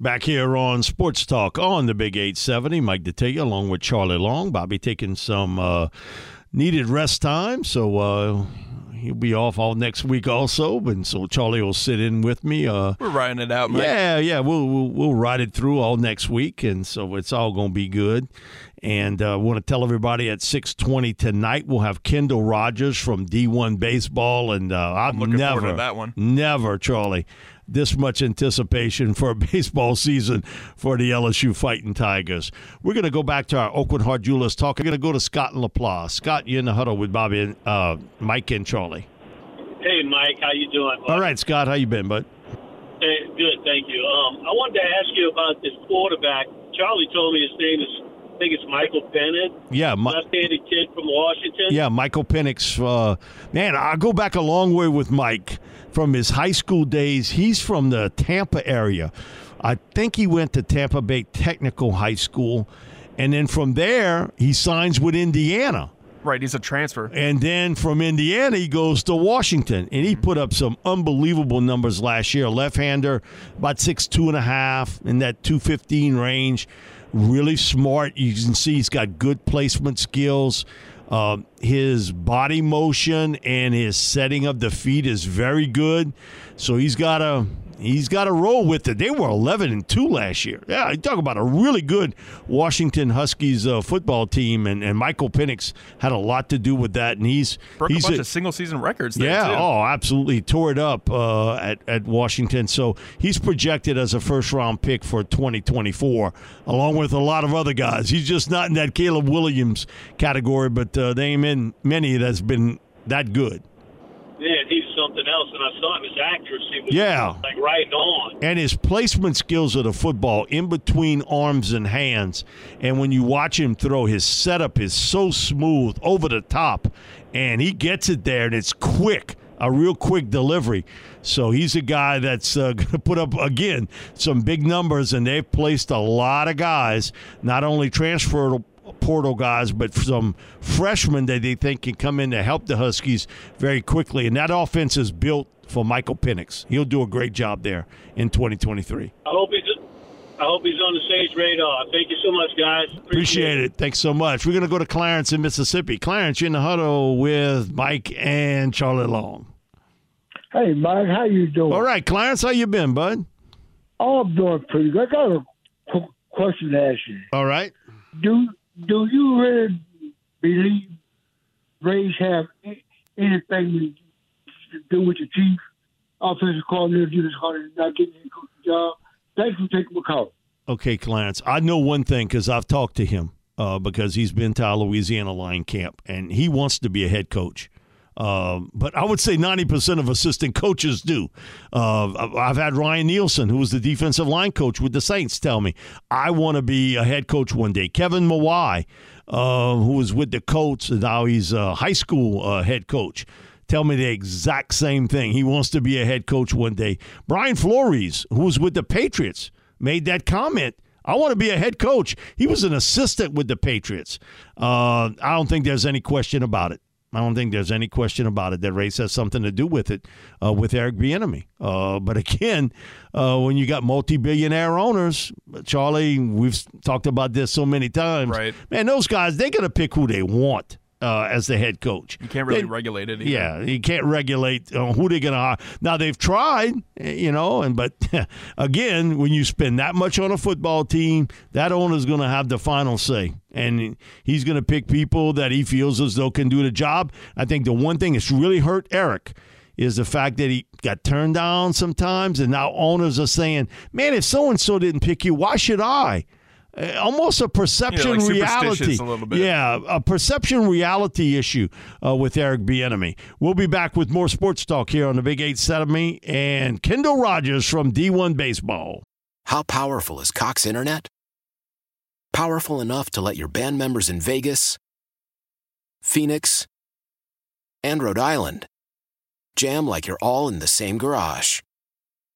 Back here on Sports Talk on the Big 870, Mike Detillier along with Charlie Long. Bobby taking some uh, needed rest time, so uh, he'll be off all next week also. And so Charlie will sit in with me. Uh, We're riding it out, Mike. yeah, yeah, we'll, we'll we'll ride it through all next week, and so it's all going to be good. And uh, want to tell everybody at six twenty tonight we'll have Kendall Rogers from D one baseball, and uh, I've looking never forward to that one. never Charlie this much anticipation for a baseball season for the LSU Fighting Tigers. We're going to go back to our Aucoin Hart Jewelers talk. We're going to go to Scott and LaPlace. Scott, you're in the huddle with Bobby and uh, Mike and Charlie. Hey, Mike, how you doing? bud? All right, Scott, how you been, bud? Hey, good, thank you. Um, I wanted to ask you about this quarterback. Charlie told me his name is, I think it's Michael Bennett, Yeah, Mi- left-handed kid from Washington. Yeah, Michael Penix. Uh, man, I go back a long way with Mike from his high school days. He's from the Tampa area. I think he went to Tampa Bay Technical High School. And then from there, he signs with Indiana. Right, he's a transfer. And then from Indiana, he goes to Washington, and he put up some unbelievable numbers last year. Left-hander, about six two and a half in that two fifteen range. Really smart. You can see he's got good placement skills. Uh, his body motion and his setting of the feet is very good. So he's got a he's got to roll with it. They were eleven and two last year. Yeah, you talk about a really good Washington Huskies uh, football team, and, and Michael Penix had a lot to do with that. And he's Broke he's a bunch a- of single season records there, yeah, too. oh, absolutely. Tore it up uh, at, at Washington. So he's projected as a first round pick for 2024, along with a lot of other guys. He's just not in that Caleb Williams category, but uh, they ain't in many that's been that good. Man, he's something else. And I saw him, his accuracy was Yeah. like right on. and his placement skills of the football in between arms and hands. And when you watch him throw, his setup is so smooth over the top, and he gets it there, and it's quick, a real quick delivery. So he's a guy that's uh, going to put up again some big numbers, and they've placed a lot of guys, not only transfer portal guys, but some freshmen that they think can come in to help the Huskies very quickly. And that offense is built for Michael Penix. He'll do a great job there in 2023. I hope he's. I hope he's on the Sage radar. Thank you so much, guys. Appreciate it. Thanks so much. We're going to go to Clarence in Mississippi. Clarence, you're in the huddle with Mike and Charlie Long. Hey, Mike, how you doing? All right, Clarence, how you been, bud? Oh, I'm doing pretty good. I got a question to ask you. All right. Do do you really believe Rays have anything to do with the chief offensive coordinator, Julius Carter, not getting a job? Thanks for taking my call. Okay, Clarence. I know one thing because I've talked to him uh, because he's been to our Louisiana line camp and he wants to be a head coach. Um, but I would say 90% of assistant coaches do. Uh, I've- had Ryan Nielsen, who was the defensive line coach with the Saints, tell me, I want to be a head coach one day. Kevin Mawae, uh, who was with the Colts, now he's a high school uh, head coach tell me the exact same thing. He wants to be a head coach one day. Brian Flores, who was with the Patriots, made that comment. I want to be a head coach. He was an assistant with the Patriots. Uh, I don't think there's any question about it. I don't think there's any question about it that race has something to do with it, uh, with Eric Bieniemy. Uh, but again, uh, when you got multi-billionaire owners, Charlie, we've talked about this so many times. Right. Man, those guys, they're going to pick who they want. Uh, as the head coach. You can't really They- regulate it. Either. Yeah, you can't regulate uh, who they're going to hire. Now they've tried, eh, you know, and but again, when you spend that much on a football team, that owner's going to have the final say, and he's going to pick people that he feels as though can do the job. I think the one thing that's really hurt Eric is the fact that he got turned down sometimes, and now owners are saying, "Man, if so and so didn't pick you, why should I?" Uh, Almost a perception like reality. a little bit. Yeah, a perception reality issue uh, with Eric Bieniemy. We'll be back with more sports talk here on the Big Eight Set of Me and Kendall Rogers from D1 Baseball. How powerful is Cox Internet? Powerful enough to let your band members in Vegas, Phoenix, and Rhode Island jam like you're all in the same garage.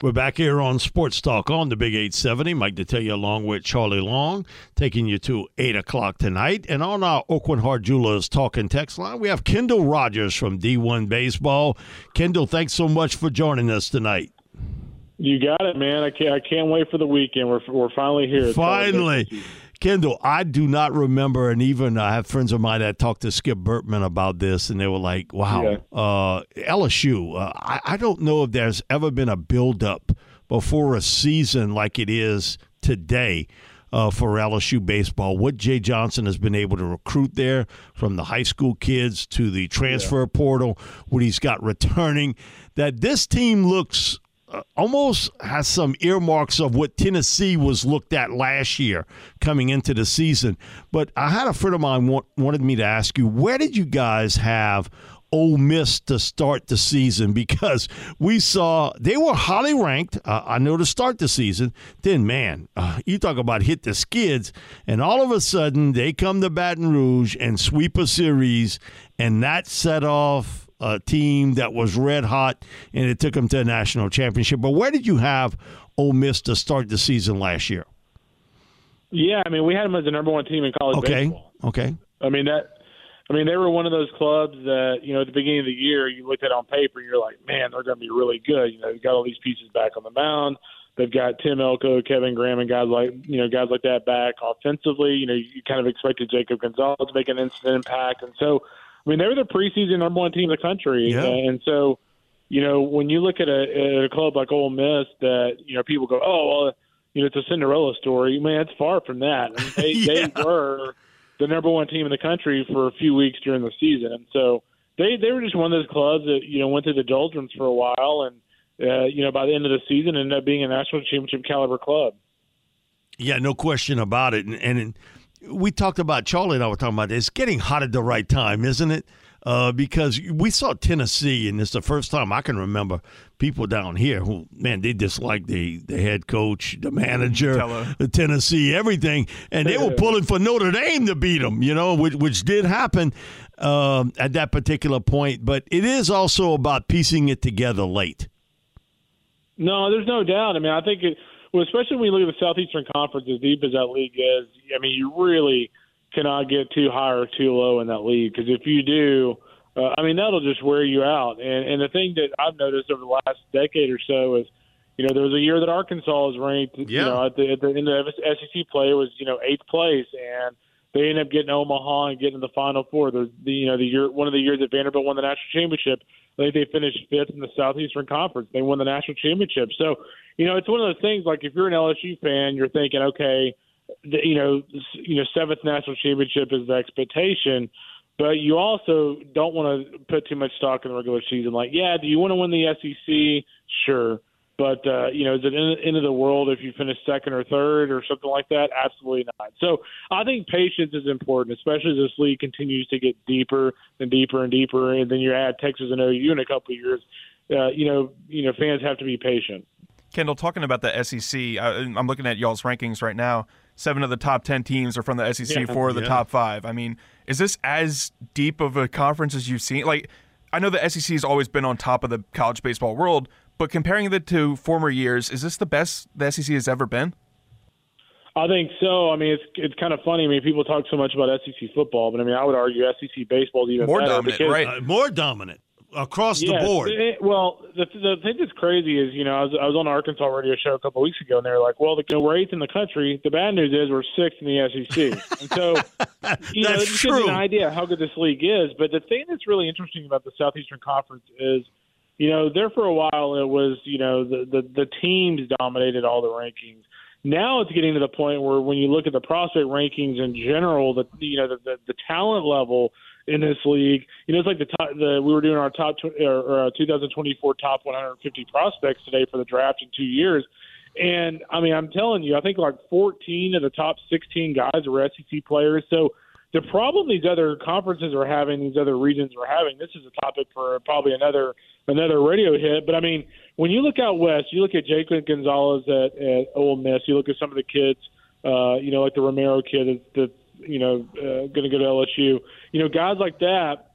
We're back here on Sports Talk on the Big 870. Mike Detillier along with Charlie Long, taking you to 8 o'clock tonight. And on our Aucoin Hart Jewelers talking text line, we have Kendall Rogers from D1 Baseball. Kendall, thanks so much for joining us tonight. You got it, man. I can't. I can't wait for the weekend. We're we're finally here. Finally. All- Kendall, I do not remember, and even I have friends of mine that talked to Skip Bertman about this, and they were like, wow, uh, LSU, uh, I, I don't know if there's ever been a buildup before a season like it is today. Uh, for LSU baseball, what Jay Johnson has been able to recruit there, from the high school kids to the transfer portal, what he's got returning, that this team looks uh, almost has some earmarks of what Tennessee was looked at last year coming into the season. But I had a friend of mine want, wanted me to ask you, where did you guys have Ole Miss to start the season? Because we saw they were highly ranked. Uh, I know to start the season. Then, man, uh, you talk about hit the skids, and all of a sudden they come to Baton Rouge and sweep a series, and that set off a team that was red hot, and it took them to a national championship. But where did you have Ole Miss to start the season last year? Yeah, I mean, we had them as the number one team in college Okay, baseball. okay, I mean that. I mean, they were one of those clubs that you know at the beginning of the year you looked at on paper, and you're like, man, they're going to be really good. You know, they've got all these pieces back on the mound. They've got Tim Elko, Kevin Graham, and guys like you know guys like that back offensively. You know, you kind of expected Jacob Gonzalez to make an instant impact, and so I mean they were the preseason number one team in the country, Yeah. and so you know when you look at a, at a club like Ole Miss that you know people go, oh well, you know it's a Cinderella story. Man, it's far from that. I mean, they, Yeah. they were the number one team in the country for a few weeks during the season, and so they they were just one of those clubs that you know went through the doldrums for a while, and uh, you know by the end of the season ended up being a national championship caliber club. yeah, no question about it. And, and we talked about Charlie and I were talking about this. It's getting hot at the right time, isn't it? Uh, because we saw Tennessee, and it's the first time I can remember people down here who, man, they dislike the, the head coach, the manager, the Tennessee, everything, and they were pulling for Notre Dame to beat them, you know, which, which did happen um, at that particular point. But it is also about piecing it together late. No, there's no doubt. I mean, I think, it, well, especially when you look at the Southeastern Conference, as deep as that league is, I mean, you really cannot get too high or too low in that league because if you do, uh, I mean, that'll just wear you out. And and the thing that I've noticed over the last decade or so is, you know, there was a year that Arkansas was ranked, you Yeah. know, at the, at the end of SEC play it was, you know, eighth place, and They end up getting Omaha and getting the Final Four. The, the you know the year one of the years that Vanderbilt won the national championship, I think they finished fifth in the Southeastern Conference. They won the national championship. So, you know, it's one of those things. Like if you're an LSU fan, you're thinking, okay, the, you know, you know, seventh national championship is the expectation. But you also don't want to put too much stock in the regular season. Like, yeah, do you want to win the SEC? Sure. But uh, you know, is it in, end of the world if you finish second or third or something like that? Absolutely not. So I think patience is important, especially as this league continues to get deeper and deeper and deeper, and then you add Texas and OU in a couple of years. Uh, you know, you know, fans have to be patient. Kendall, talking about the SEC, I'm looking at y'all's rankings right now. Seven of the top ten teams are from the SEC. Yeah. Four of the yeah. top five. I mean, is this as deep of a conference as you've seen? Like, I know the SEC has always been on top of the college baseball world, but comparing it to former years, is this the best the SEC has ever been? I think so. I mean, it's it's kind of funny. I mean, people talk so much about SEC football, but I mean, I would argue SEC baseball is even more better dominant, because, right? Uh, more dominant across yes, the board. It, well, the the thing that's crazy is, you know, I was I was on an Arkansas radio show a couple of weeks ago, and they were like, "Well, the, you know, we're eighth in the country. The bad news is we're sixth in the SEC." and so, you know, it just gives you an idea how good this league is. But the thing that's really interesting about the Southeastern Conference is you know, there for a while it was, you know, the, the, the teams dominated all the rankings. Now it's getting to the point where when you look at the prospect rankings in general, the you know the, the, the talent level in this league, you know, it's like the top, the we were doing our top tw- or, or uh, 2024 top 150 prospects today for the draft in two years, and I mean, I'm telling you, I think like 14 of the top 16 guys were SEC players. So the problem these other conferences are having, these other regions are having, this is a topic for probably another another radio hit. But I mean, when you look out west, you look at Jacob Gonzalez at, at Ole Miss. You look at some of the kids, uh, you know, like the Romero kid that, you know uh, going to go to LSU. You know, guys like that,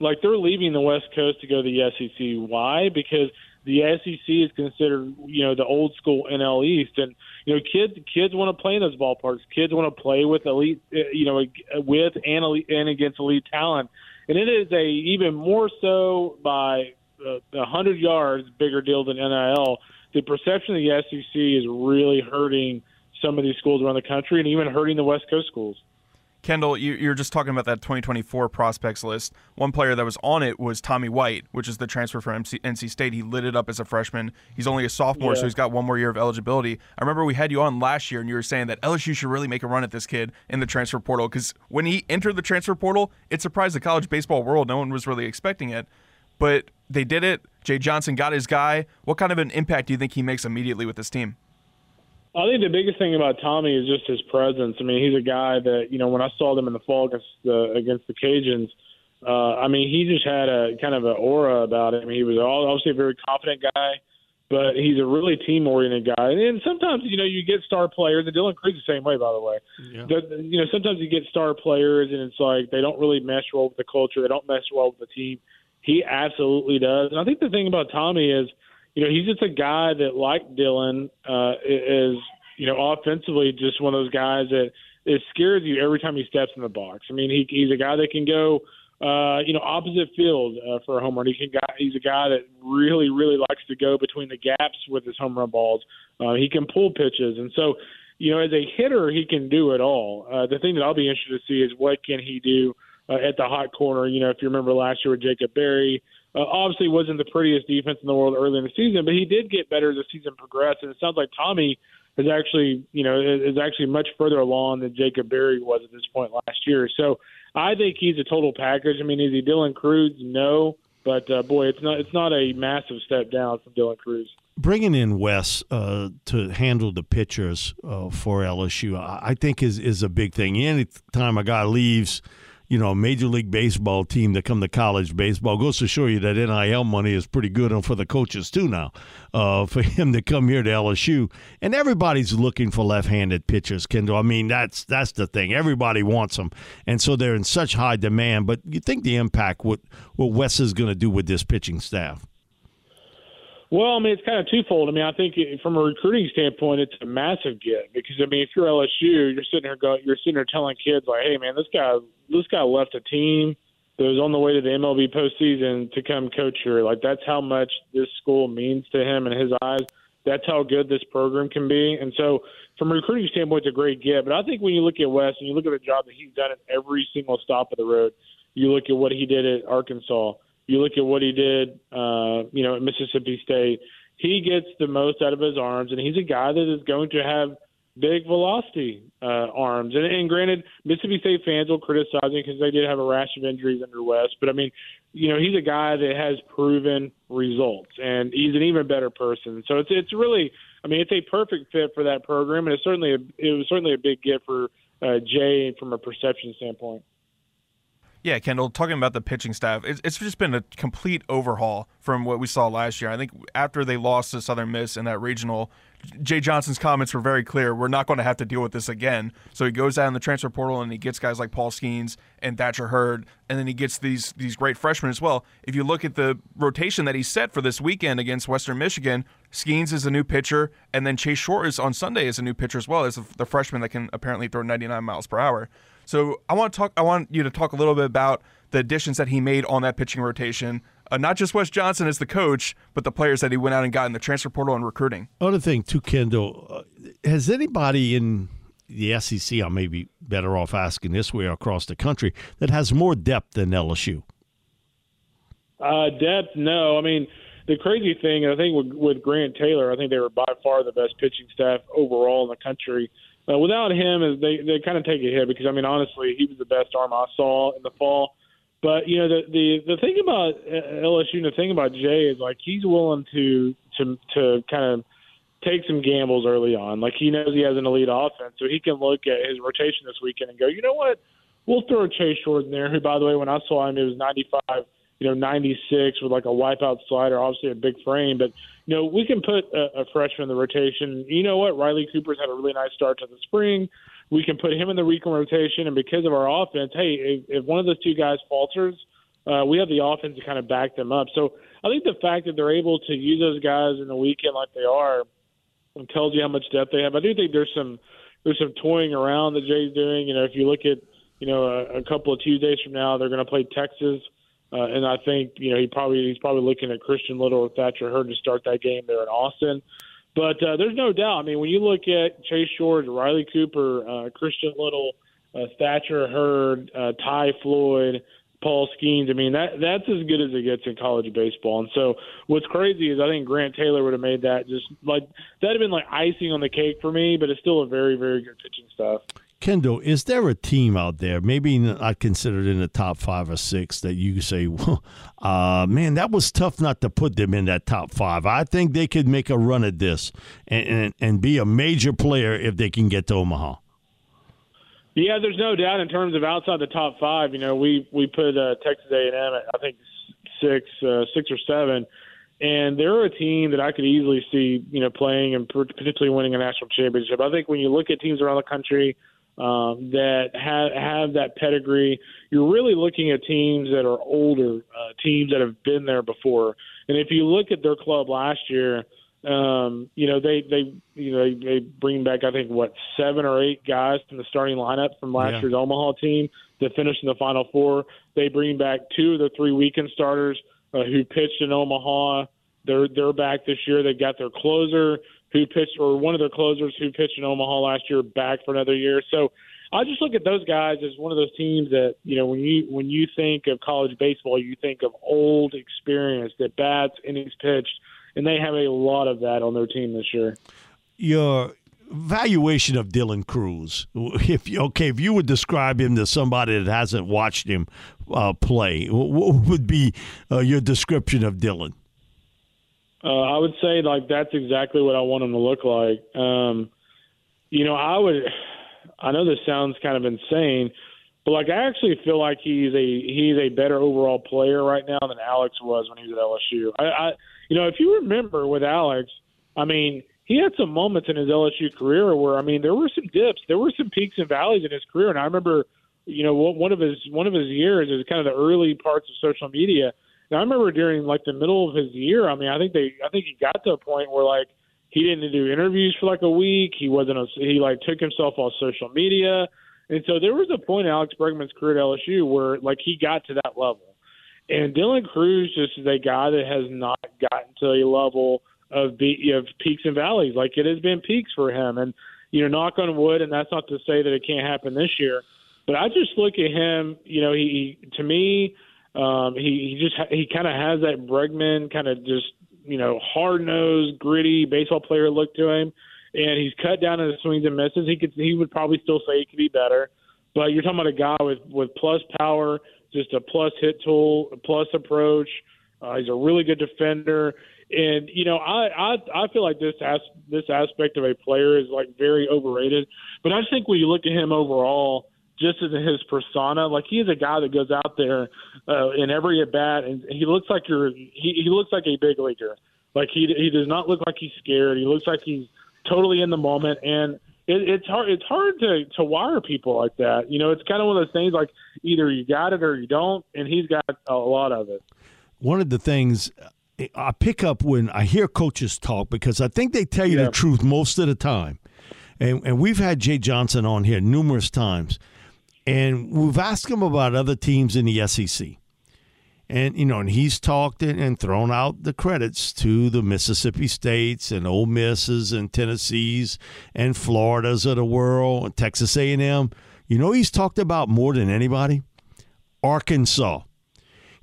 like they're leaving the West Coast to go to the SEC. Why? Because the SEC is considered, you know, the old school NL East, and you know, kids kids want to play in those ballparks. Kids want to play with elite, uh, you know, with and elite, and against elite talent, and it is a even more so by a hundred yards bigger deal than NIL. The perception of the SEC is really hurting some of these schools around the country, and even hurting the West Coast schools. Kendall, you, are just talking about that 2024 prospects list. One player that was on it was Tommy White, which is the transfer from MC, NC State. He lit it up as a freshman. He's only a sophomore, yeah. so he's got one more year of eligibility. I remember we had you on last year, and you were saying that LSU should really make a run at this kid in the transfer portal because when he entered the transfer portal, it surprised the college baseball world. No one was really expecting it but they did it. Jay Johnson got his guy. What kind of an impact do you think he makes immediately with this team? I think the biggest thing about Tommy is just his presence. I mean, he's a guy that you know when I saw them in the fall against the against the Cajuns. Uh, I mean, he just had a kind of an aura about him. He was obviously a very confident guy, but he's a really team-oriented guy. And sometimes, you know, you get star players, and Dylan Crews's the same way, by the way. Yeah. The, you know, sometimes you get star players, and it's like they don't really mesh well with the culture. They don't mesh well with the team. He absolutely does. And I think the thing about Tommy is, you know, he's just a guy that, like Dylan, uh, is, you know, offensively just one of those guys that it scares you every time he steps in the box. I mean, he, he's a guy that can go, uh, you know, opposite field uh, for a home run. He can guy, he's a guy that really, really likes to go between the gaps with his home run balls. Uh, he can pull pitches, and so, you know, as a hitter, he can do it all. Uh, the thing that I'll be interested to see is what can he do uh, at the hot corner. You know, if you remember last year with Jacob Berry, uh, obviously wasn't the prettiest defense in the world early in the season, but he did get better as the season progressed. And it sounds like Tommy is actually, you know, is actually much further along than Jacob Berry was at this point last year. So I think he's a total package. I mean, is he Dylan Crews? No, but uh, boy, it's not it's not a massive step down from Dylan Crews. Bringing in Wes uh, to handle the pitchers uh, for LSU, I think is is a big thing. Any time a guy leaves you know, Major League Baseball team that come to college baseball goes to show you that NIL money is pretty good and for the coaches too now. Uh, for him to come here to LSU, and everybody's looking for left-handed pitchers, Kendall. I mean, that's that's the thing. Everybody wants them, and so they're in such high demand. But you think the impact what what Wes is going to do with this pitching staff? Well, I mean, it's kind of twofold. I mean, I think from a recruiting standpoint, it's a massive get because I mean, if you're LSU, you're sitting there going, you're sitting there telling kids like, "Hey, man, this guy, this guy left a team that was on the way to the MLB postseason to come coach here. Like, that's how much this school means to him in his eyes. That's how good this program can be. And so, from a recruiting standpoint, it's a great get. But I think when you look at Wes and you look at the job that he's done at every single stop of the road, you look at what he did at Arkansas, you look at what he did, uh, you know, at Mississippi State. He gets the most out of his arms, and he's a guy that is going to have big velocity uh, arms. And, and granted, Mississippi State fans will criticize him because they did have a rash of injuries under Wes. But I mean, you know, he's a guy that has proven results, and he's an even better person. So it's it's really, I mean, it's a perfect fit for that program, and it's certainly a, it was certainly a big gift for uh, Jay from a perception standpoint. Yeah, Kendall, talking about the pitching staff, it's, it's just been a complete overhaul from what we saw last year. I think after they lost to Southern Miss in that regional, Jay Johnson's comments were very clear. We're not going to have to deal with this again. So he goes out in the transfer portal and he gets guys like Paul Skenes and Thatcher Hurd, and then he gets these these great freshmen as well. If you look at the rotation that he set for this weekend against Western Michigan, Skenes is a new pitcher, and then Chase Shores is on Sunday as a new pitcher as well as the freshman that can apparently throw 99 miles per hour. So I want to talk. I want you to talk a little bit about the additions that he made on that pitching rotation. Uh, not just Wes Johnson as the coach, but the players that he went out and got in the transfer portal and recruiting. Other thing, too, Kendall, uh, has anybody in the SEC, I may be better off asking this way across the country, that has more depth than LSU? Uh, depth, no. I mean, the crazy thing, I think with, with Grant Taylor, I think they were by far the best pitching staff overall in the country. Uh, without him, they they kind of take a hit because I mean honestly, he was the best arm I saw in the fall. But you know the the the thing about uh, LSU, and the thing about Jay is like he's willing to to to kind of take some gambles early on. Like he knows he has an elite offense, so he can look at his rotation this weekend and go, you know what, we'll throw Chase in there. Who, by the way, when I saw him, it was 95, you know, 96 with like a wipeout slider, obviously a big frame, but you know, we can put a, a freshman in the rotation. You know what? Riley Cooper's had a really nice start to the spring. We can put him in the recon rotation, and because of our offense, hey, if, if one of those two guys falters, uh, we have the offense to kind of back them up. So I think the fact that they're able to use those guys in the weekend like they are tells you how much depth they have. I do think there's some there's some toying around that Jay's doing. You know, if you look at you know a, a couple of Tuesdays from now, they're going to play Texas. Uh, and I think you know he probably he's probably looking at Christian Little or Thatcher Hurd to start that game there in Austin. But uh, there's no doubt. I mean, when you look at Chase Shores, Riley Cooper, uh, Christian Little, uh, Thatcher Hurd, uh, Ty Floyd, Paul Skenes, I mean that that's as good as it gets in college baseball. And so what's crazy is I think Grant Taylor would have made that just like that'd have been like icing on the cake for me. But it's still a very very good pitching staff. Kendall, is there a team out there, maybe not considered in the top five or six, that you say, well, uh, man, that was tough not to put them in that top five. I think they could make a run at this and, and, and be a major player if they can get to Omaha. Yeah, there's no doubt in terms of outside the top five. You know, we we put uh, Texas A&M at I think six, uh, six or seven, and they're a team that I could easily see, you know, playing and potentially winning a national championship. I think when you look at teams around the country um, that have have that pedigree. You're really looking at teams that are older, uh, teams that have been there before. And if you look at their club last year, um, you know they they you know they, they bring back I think what seven or eight guys from the starting lineup from last yeah. year's Omaha team to finish in the Final Four. They bring back two of the three weekend starters uh, who pitched in Omaha. They're they're back this year. They've got their closer who pitched, or one of their closers who pitched in Omaha last year, back for another year. So I just look at those guys as one of those teams that you know when you when you think of college baseball, you think of old experience that bats, innings pitched, and they have a lot of that on their team this year. Your valuation of Dylan Crews, if okay, if you would describe him to somebody that hasn't watched him uh, play, what would be uh, your description of Dylan? Uh, I would say like that's exactly what I want him to look like. Um, you know, I would. I know this sounds kind of insane, but like I actually feel like he's a he's a better overall player right now than Alex was when he was at LSU. I, I you know, if you remember with Alex, I mean, he had some moments in his LSU career where I mean, there were some dips, there were some peaks and valleys in his career, and I remember, you know, one of his one of his years is kind of the early parts of social media now, I remember during like the middle of his year. I mean, I think they, I think he got to a point where like he didn't do interviews for like a week. He wasn't, a, he like took himself off social media, and so there was a point in Alex Bregman's career at LSU where like he got to that level. And Dylan Crews just is a guy that has not gotten to a level of be, of peaks and valleys, like it has been peaks for him. And you know, knock on wood, and that's not to say that it can't happen this year. But I just look at him. You know, he to me, um, he, he just he kind of has that Bregman kind of just you know hard nosed, gritty baseball player look to him, and he's cut down on his swings and misses. He could he would probably still say he could be better, but you're talking about a guy with with plus power, just a plus hit tool, plus approach. Uh, he's a really good defender. And you know, I I I feel like this as, this aspect of a player is like very overrated. But I just think when you look at him overall, just as his persona, like he is a guy that goes out there uh, in every at bat, and he looks like you're he, he looks like a big leaguer. Like he he does not look like he's scared. He looks like he's totally in the moment, and it, it's hard it's hard to to wire people like that. You know, it's kind of one of those things like either you got it or you don't, and he's got a lot of it. One of the things I pick up when I hear coaches talk because I think they tell you Yeah. the truth most of the time. And, and we've had Jay Johnson on here numerous times, and we've asked him about other teams in the SEC. And, you know, and he's talked and, thrown out the credits to the Mississippi States and Ole Misses and Tennessees and Floridas of the world and Texas A&M. You know, he's talked about more than anybody Arkansas.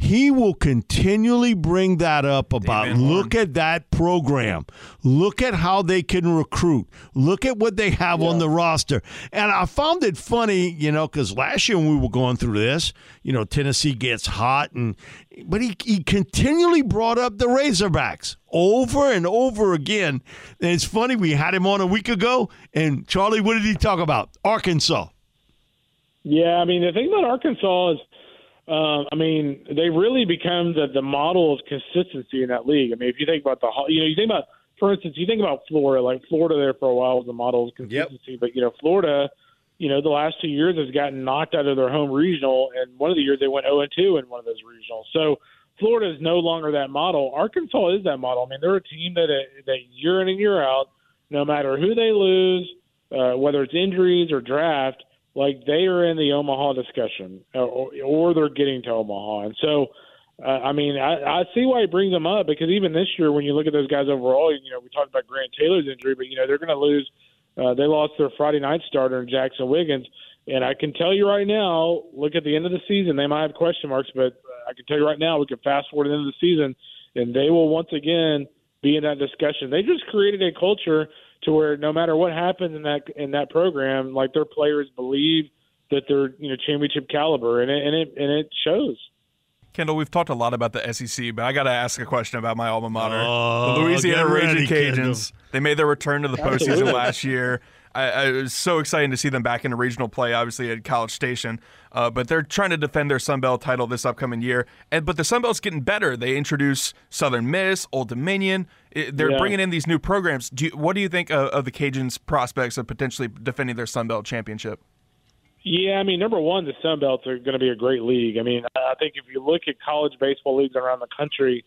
He will continually bring that up about Dave Van Horn. look at that program. Look at how they can recruit. Look at what they have on the roster. And I found it funny, you know, because last year when we were going through this, you know, Tennessee gets hot and but he, he continually brought up the Razorbacks over and over again. And it's funny, we had him on a week ago, and Charlie, what did he talk about? Arkansas. Yeah, I mean the thing about Arkansas is, um, I mean they really become the the model of consistency in that league. I mean if you think about the you know you think about for instance you think about Florida like Florida there for a while was the model of consistency, but you know Florida. You know, the last two years has gotten knocked out of their home regional, and one of the years they went 0 and 2 in one of those regionals. So Florida is no longer that model. Arkansas is that model. I mean, they're a team that that year in and year out, no matter who they lose, uh, whether it's injuries or draft, like they are in the Omaha discussion, uh, or, or they're getting to Omaha. And so, uh, I mean, I, I see why he brings them up because even this year, when you look at those guys overall, you know, we talked about Grant Taylor's injury, but you know they're going to lose. Uh, they lost their Friday night starter in Jaxon Wiggins, and I can tell you right now, look at the end of the season, they might have question marks, but I can tell you right now, we can fast forward to the end of the season, and they will once again be in that discussion. They just created a culture to where no matter what happens in that in that program, like their players believe that they're you know championship caliber, and it and it and it shows. Kendall, we've talked a lot about the SEC, but I got to ask a question about my alma mater, Oh, the Louisiana get ready, Raging Kendall. Cajuns. They made their return to the postseason last year. I, I it was so exciting to see them back in a regional play, obviously at College Station. Uh, but they're trying to defend their Sun Belt title this upcoming year. And but the Sun Belt's getting better. They introduce Southern Miss, Old Dominion. It- they're Yeah. bringing in these new programs. Do you, what do you think of, of the Cajuns' prospects of potentially defending their Sun Belt championship? Yeah, I mean, number one, the Sun Belts are going to be a great league. I mean, I think if you look at college baseball leagues around the country,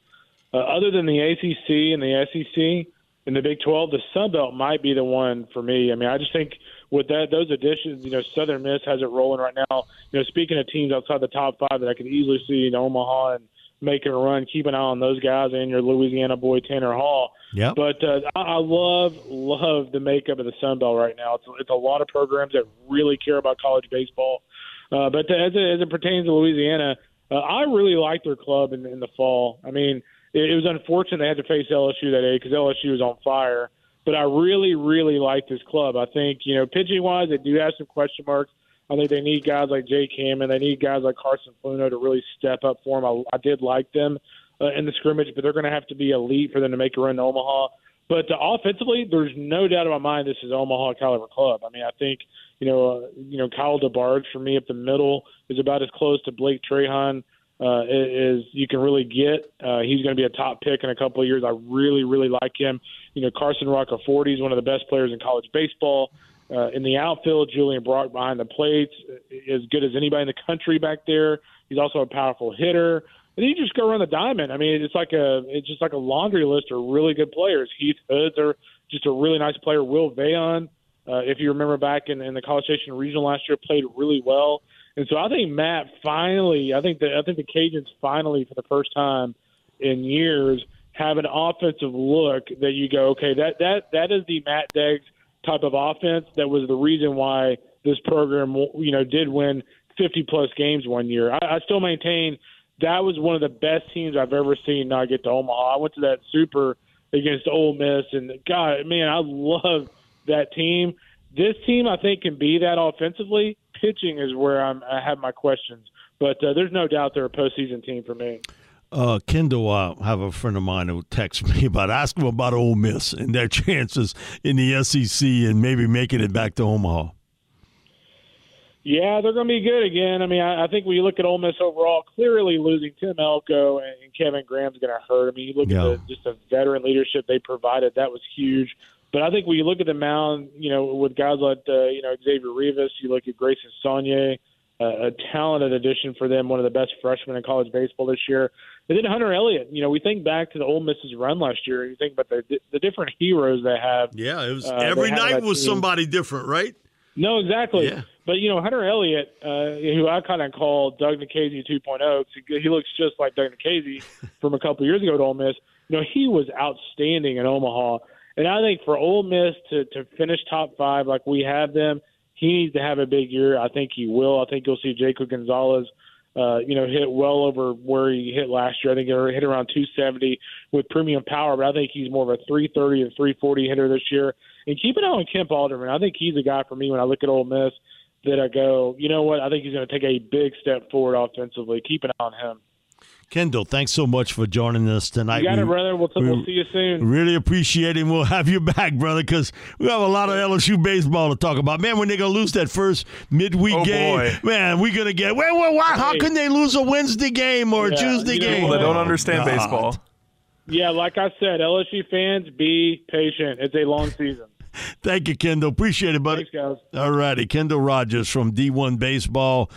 uh, other than the ACC and the SEC and the Big 12, the Sun Belt might be the one for me. I mean, I just think with that those additions, you know, Southern Miss has it rolling right now. You know, speaking of teams outside the top five that I could easily see in Omaha and making a run, keep an eye on those guys and your Louisiana boy Tanner Hall. Yep. But uh, I, I love love the makeup of the Sun Belt right now. It's, it's a lot of programs that really care about college baseball. Uh, but as it, as it pertains to Louisiana, uh, I really like their club in, in the fall. I mean, it, it was unfortunate they had to face LSU that day because LSU was on fire. But I really, really like this club. I think you know, pitching wise, they do have some question marks. I think they need guys like Jake Hammond. They need guys like Carson Fluno to really step up for them. I, I did like them uh, in the scrimmage, but they're going to have to be elite for them to make a run to Omaha. But uh, offensively, there's no doubt in my mind this is Omaha caliber club. I mean, I think you know, uh, you know, Kyle DeBarge for me up the middle is about as close to Blake Trahan uh, as you can really get. Uh, he's going to be a top pick in a couple of years. I really, really like him. You know, Carson Roccaforte is one of the best players in college baseball. Uh, in the outfield, Julian Brock behind the plates, as good as anybody in the country back there. He's also a powerful hitter. And then you just go around the diamond. I mean, it's like a it's just like a laundry list of really good players. Heath Hoods are just a really nice player. Will Veillon, uh, if you remember back in, in the College Station Regional last year, played really well. And so I think Matt finally, I think the I think the Cajuns finally for the first time in years have an offensive look that you go, okay, that that that is the Matt Deggs type of offense that was the reason why this program, you know, did win 50 plus games one year. I, I still maintain that was one of the best teams I've ever seen not get to Omaha. I went to that super against Ole Miss, and God, man, I love that team. This team, I think, can be that offensively. Pitching is where I'm, I have my questions, but uh, there's no doubt they're a postseason team for me. Uh, Kendall, I uh, have a friend of mine who texts me about asking him about Ole Miss and their chances in the SEC and maybe making it back to Omaha. Yeah, they're going to be good again. I mean, I, I think when you look at Ole Miss overall, clearly losing Tim Elko and, and Kevin Graham's going to hurt. I mean, you look yeah. at the, just the veteran leadership they provided; that was huge. But I think when you look at the mound, you know, with guys like uh, you know Xavier Rivas, you look at Grayson Saunier, uh, a talented addition for them, one of the best freshmen in college baseball this year. And then Hunter Elliott. You know, we think back to the Ole Miss's run last year. You think about the the different heroes they have. Yeah, it was uh, every night was team. somebody different, right? No, exactly. Yeah. But you know, Hunter Elliott, uh, who I kind of call Doug Nikhazy 2.0, he looks just like Doug Nikhazy from a couple years ago at Ole Miss. You know, he was outstanding in Omaha, and I think for Ole Miss to to finish top five like we have them, he needs to have a big year. I think he will. I think you'll see Jacob Gonzalez. Uh, you know, hit well over where he hit last year. I think he hit around 270 with premium power, but I think he's more of a 330 and 340 hitter this year. And keep an eye on Kemp Alderman. I think he's a guy for me when I look at Ole Miss that I go, you know what? I think he's going to take a big step forward offensively. Keep an eye on him. Kendall, thanks so much for joining us tonight. You got we, it, brother. We'll, t- we, we'll see you soon. Really appreciate it. And we'll have you back, brother, because we have a lot of LSU baseball to talk about. Man, when they're going to lose that first midweek oh, game, boy. man, we're going to get. Wait, wait, why? How can they lose a Wednesday game or yeah, a Tuesday you know, game? People that don't understand God. baseball. Yeah, like I said, LSU fans, be patient. It's a long season. Thank you, Kendall. Appreciate it, buddy. Thanks, guys. All righty. Kendall Rogers from D1 Baseball.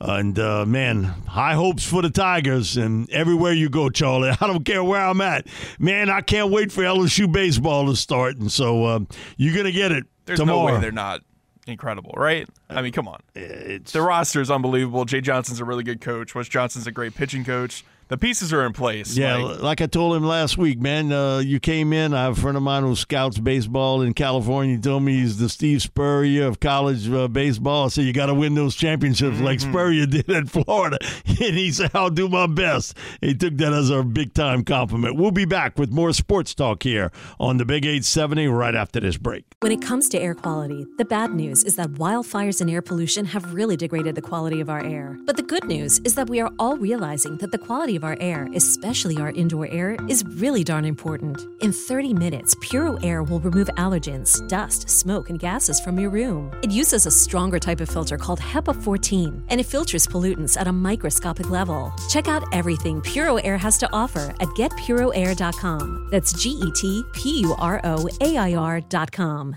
And uh, man, high hopes for the Tigers, and everywhere you go, Charlie. I don't care where I'm at, man. I can't wait for LSU baseball to start, and so uh, you're gonna get it There's tomorrow. no way they're not incredible, right? I mean, come on. It's, the roster is unbelievable. Jay Johnson's a really good coach. Wes Johnson's a great pitching coach the pieces are in place. Yeah, like, like I told him last week, man. Uh, you came in. I have a friend of mine who scouts baseball in California. He told me he's the Steve Spurrier of college uh, baseball. I said you got to win those championships mm-hmm. like Spurrier did at Florida. And he said, "I'll do my best." He took that as a big time compliment. We'll be back with more sports talk here on the Big 870 right after this break. When it comes to air quality, the bad news is that wildfires and air pollution have really degraded the quality of our air. But the good news is that we are all realizing that the quality of our air, especially our indoor air, is really darn important. In 30 minutes, Puro Air will remove allergens, dust, smoke, and gases from your room. It uses a stronger type of filter called HEPA 14, and it filters pollutants at a microscopic level. Check out everything Puro Air has to offer at getpuroair.com. That's G E T P U R O A I R.com.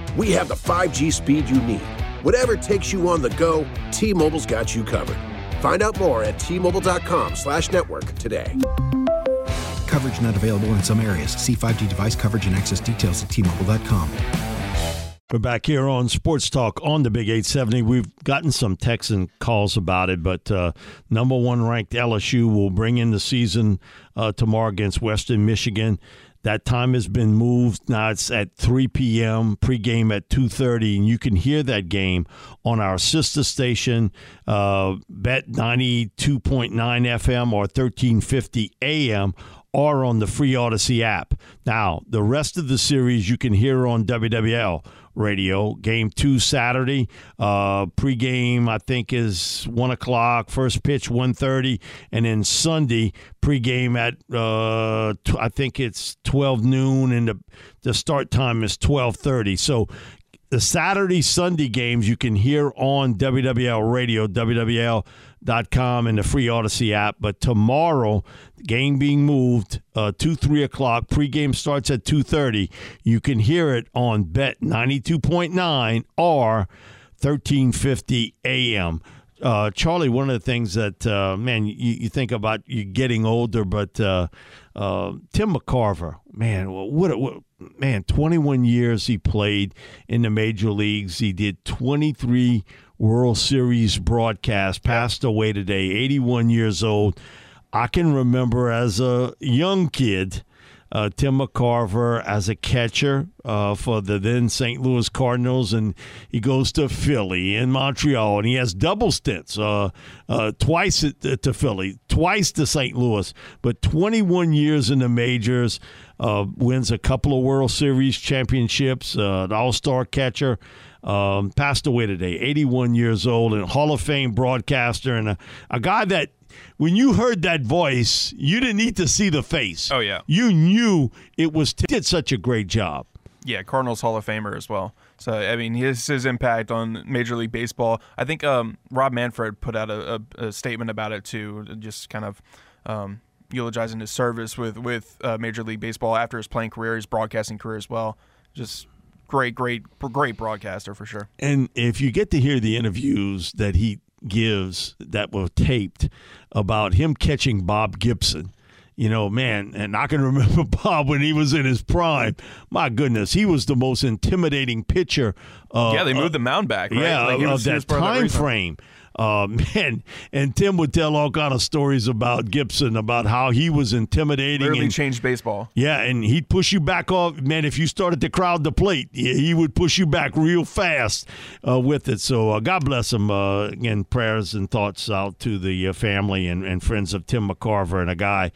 we have the 5G speed you need. Whatever takes you on the go, T-Mobile's got you covered. Find out more at T-Mobile.com slash network today. Coverage not available in some areas. See 5G device coverage and access details at T-Mobile.com. We're back here on Sports Talk on the Big 870. We've gotten some texts and calls about it, but uh, number one ranked LSU will bring in the season uh, tomorrow against Western Michigan. That time has been moved. Now it's at 3 p.m. pregame at 2:30, and you can hear that game on our sister station, uh, Bet 92.9 FM or 1350 AM or on the free Audacy app. Now, the rest of the series you can hear on WWL radio. Game two Saturday. Uh, pregame I think is one o'clock. First pitch one thirty, and then Sunday pregame at uh, t- I think it's twelve noon, and the the start time is twelve thirty. So the Saturday Sunday games you can hear on WWL radio, WWL.com, and the free Audacy app. But tomorrow, game being moved uh, to three o'clock. Pregame starts at two thirty. You can hear it on Bet ninety two point nine or thirteen fifty AM. Uh, Charlie, one of the things that uh, man, you, you, think about you getting older, but uh, uh Tim McCarver, man, what, what man, 21 years he played in the major leagues. He did 23 World Series broadcast, Passed away today, 81 years old. I can remember as a young kid uh, Tim McCarver as a catcher uh, for the then St. Louis Cardinals, and he goes to Philly and Montreal, and he has double stints, uh, uh twice to Philly, twice to St. Louis, but 21 years in the majors, uh, wins a couple of World Series championships, uh, an All Star catcher. Um, passed away today, 81 years old, and Hall of Fame broadcaster, and a, a guy that when you heard that voice, you didn't need to see the face. Oh yeah, you knew it was. T- did such a great job. Yeah, Cardinals Hall of Famer as well. So I mean, his his impact on Major League Baseball. I think um, Rob Manfred put out a, a, a, statement about it too, just kind of. Um, eulogizing his service with with uh, Major League Baseball after his playing career, his broadcasting career as well. Just great, great, great broadcaster for sure. And if you get to hear the interviews that he gives that were taped about him catching Bob Gibson. You know, man, and I can remember Bob when he was in his prime. My goodness, he was the most intimidating pitcher. Uh, yeah, they moved uh, the mound back. Right? Yeah, like of that time that frame. Uh, man, and Tim would tell all kind of stories about Gibson, about how he was intimidating. And, changed baseball. Yeah, and he'd push you back off. Man, if you started to crowd the plate, he would push you back real fast uh, with it. So uh, God bless him. Uh, again, prayers and thoughts out to the uh, family and, and friends of Tim McCarver and a guy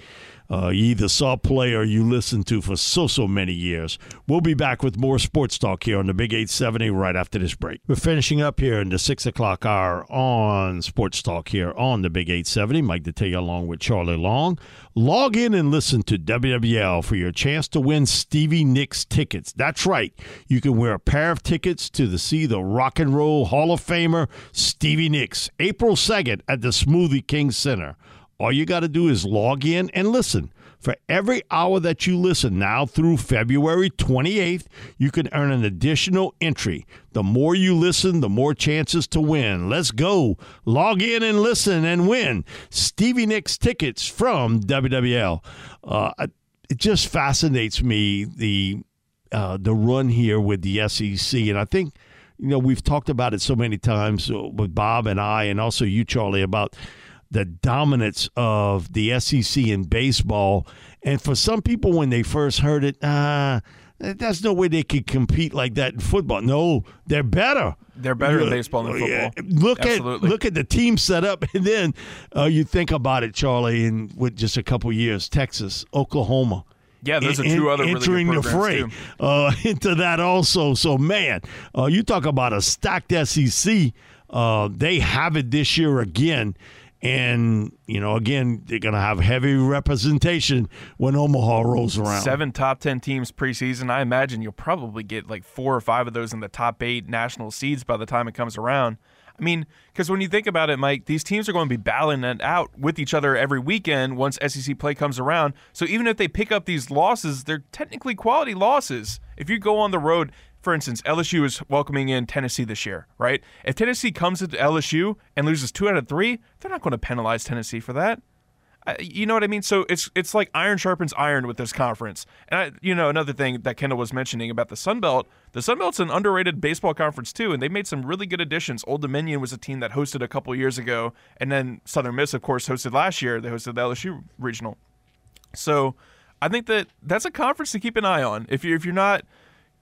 uh, you either saw play or you listened to for so, so many years. We'll be back with more sports talk here on the Big 870 right after this break. We're finishing up here in the 6 o'clock hour on Sports Talk here on the Big 870. Mike Detillier along with Charlie Long. Log in and listen to WWL for your chance to win Stevie Nicks tickets. That's right. You can wear a pair of tickets to the see the Rock and Roll Hall of Famer Stevie Nicks April 2nd at the Smoothie King Center. All you got to do is log in and listen. For every hour that you listen now through February 28th, you can earn an additional entry. The more you listen, the more chances to win. Let's go. Log in and listen and win Stevie Nicks tickets from WWL. Uh, it just fascinates me the uh, the run here with the SEC, and I think you know we've talked about it so many times with Bob and I, and also you, Charlie, about the dominance of the SEC in baseball. And for some people, when they first heard it, uh, there's no way they could compete like that in football. No, they're better. They're better in baseball than football. Look Absolutely. at look at the team set up, and then uh, you think about it, Charlie. In with just a couple years, Texas, Oklahoma. Yeah, those are two other entering really the fray uh, into that also. So man, uh, you talk about a stacked SEC. Uh, they have it this year again. And, you know, again, they're going to have heavy representation when Omaha rolls around. Seven top 10 teams preseason. I imagine you'll probably get like four or five of those in the top eight national seeds by the time it comes around. I mean, because when you think about it, Mike, these teams are going to be battling it out with each other every weekend once SEC play comes around. So even if they pick up these losses, they're technically quality losses. If you go on the road for instance, LSU is welcoming in Tennessee this year, right? If Tennessee comes into LSU and loses two out of three, they're not going to penalize Tennessee for that. I, you know what I mean? So it's it's like iron sharpens iron with this conference. And I, you know, another thing that Kendall was mentioning about the Sun Belt, the Sun Belt's an underrated baseball conference too, and they made some really good additions. Old Dominion was a team that hosted a couple years ago, and then Southern Miss, of course, hosted last year. They hosted the LSU regional. So I think that that's a conference to keep an eye on. If you if you're not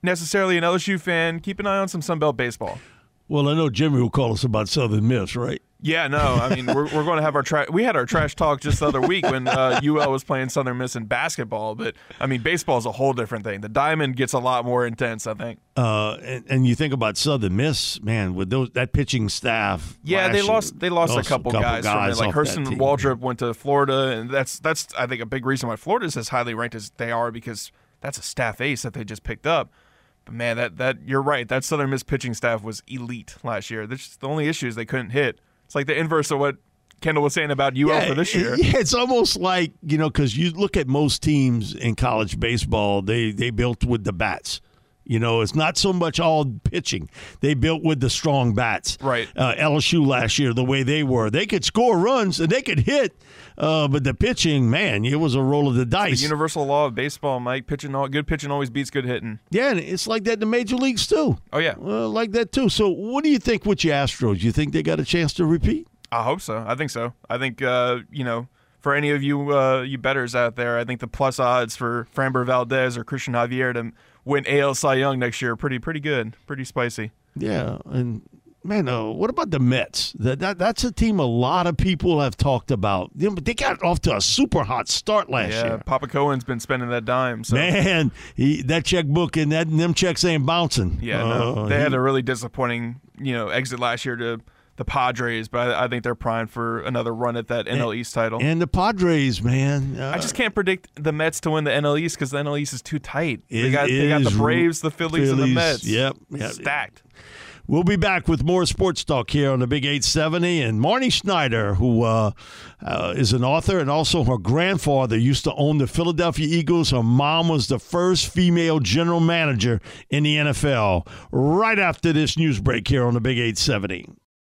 necessarily an LSU fan, keep an eye on some Sun Belt baseball. Well, I know Jimmy will call us about Southern Miss, right? Yeah, no, I mean we're, we're going to have our trash. We had our trash talk just the other week when uh, UL was playing Southern Miss in basketball, but I mean baseball is a whole different thing. The diamond gets a lot more intense, I think. Uh, and, and you think about Southern Miss, man, with those that pitching staff. Yeah, they lost. They lost, lost a couple, guys, guys from. Like Hurston. Waldrep went to Florida, and that's that's I think a big reason why Florida's as highly ranked as they are because that's a staff ace that they just picked up. But man, that that you're right. That Southern Miss pitching staff was elite last year. That's the only issue is they couldn't hit. It's like the inverse of what Kendall was saying about UL for this year. Yeah, it's almost like you know because you look at most teams in college baseball, they they built with the bats. You know, it's not so much all pitching. They built with the strong bats. Right. Uh, LSU last year, the way they were, they could score runs and they could hit, uh, but the pitching, man, it was a roll of the The dice. universal law of baseball, Mike. Pitching, good pitching always beats good hitting. yeah, and it's like that in the major leagues too. Oh yeah, Uh, like that too. So, what do you think with your Astros? You think they got a chance to repeat? I hope so. I think so. I think uh, you know, for any of you uh, you betters out there, I think the plus odds for Framber Valdez or Cristian Javier to win AL Cy Young next year pretty pretty good, pretty spicy. Yeah, and man, uh, what about the Mets? That, that that's a team a lot of people have talked about. You know, but they got off to a super hot start last yeah, year. Papa Cohen's been spending that dime. So Man, he, that checkbook and that them checks ain't bouncing. yeah, no, Uh, they had a really disappointing you know exit last year to the Padres, but I, I think they're primed for another run at that NL East title. and the Padres, man. Uh, I just can't predict the Mets to win the NL East because the NL East is too tight. It they got they got the Braves, the Phillies, and the Mets. yep, yep. stacked. We'll be back with more sports talk here on the Big 870. And Marnie Schneider, who uh, uh, is an author and also her grandfather used to own the Philadelphia Eagles. Her mom was the first female general manager in the NFL. Right after this news break here on the Big 870.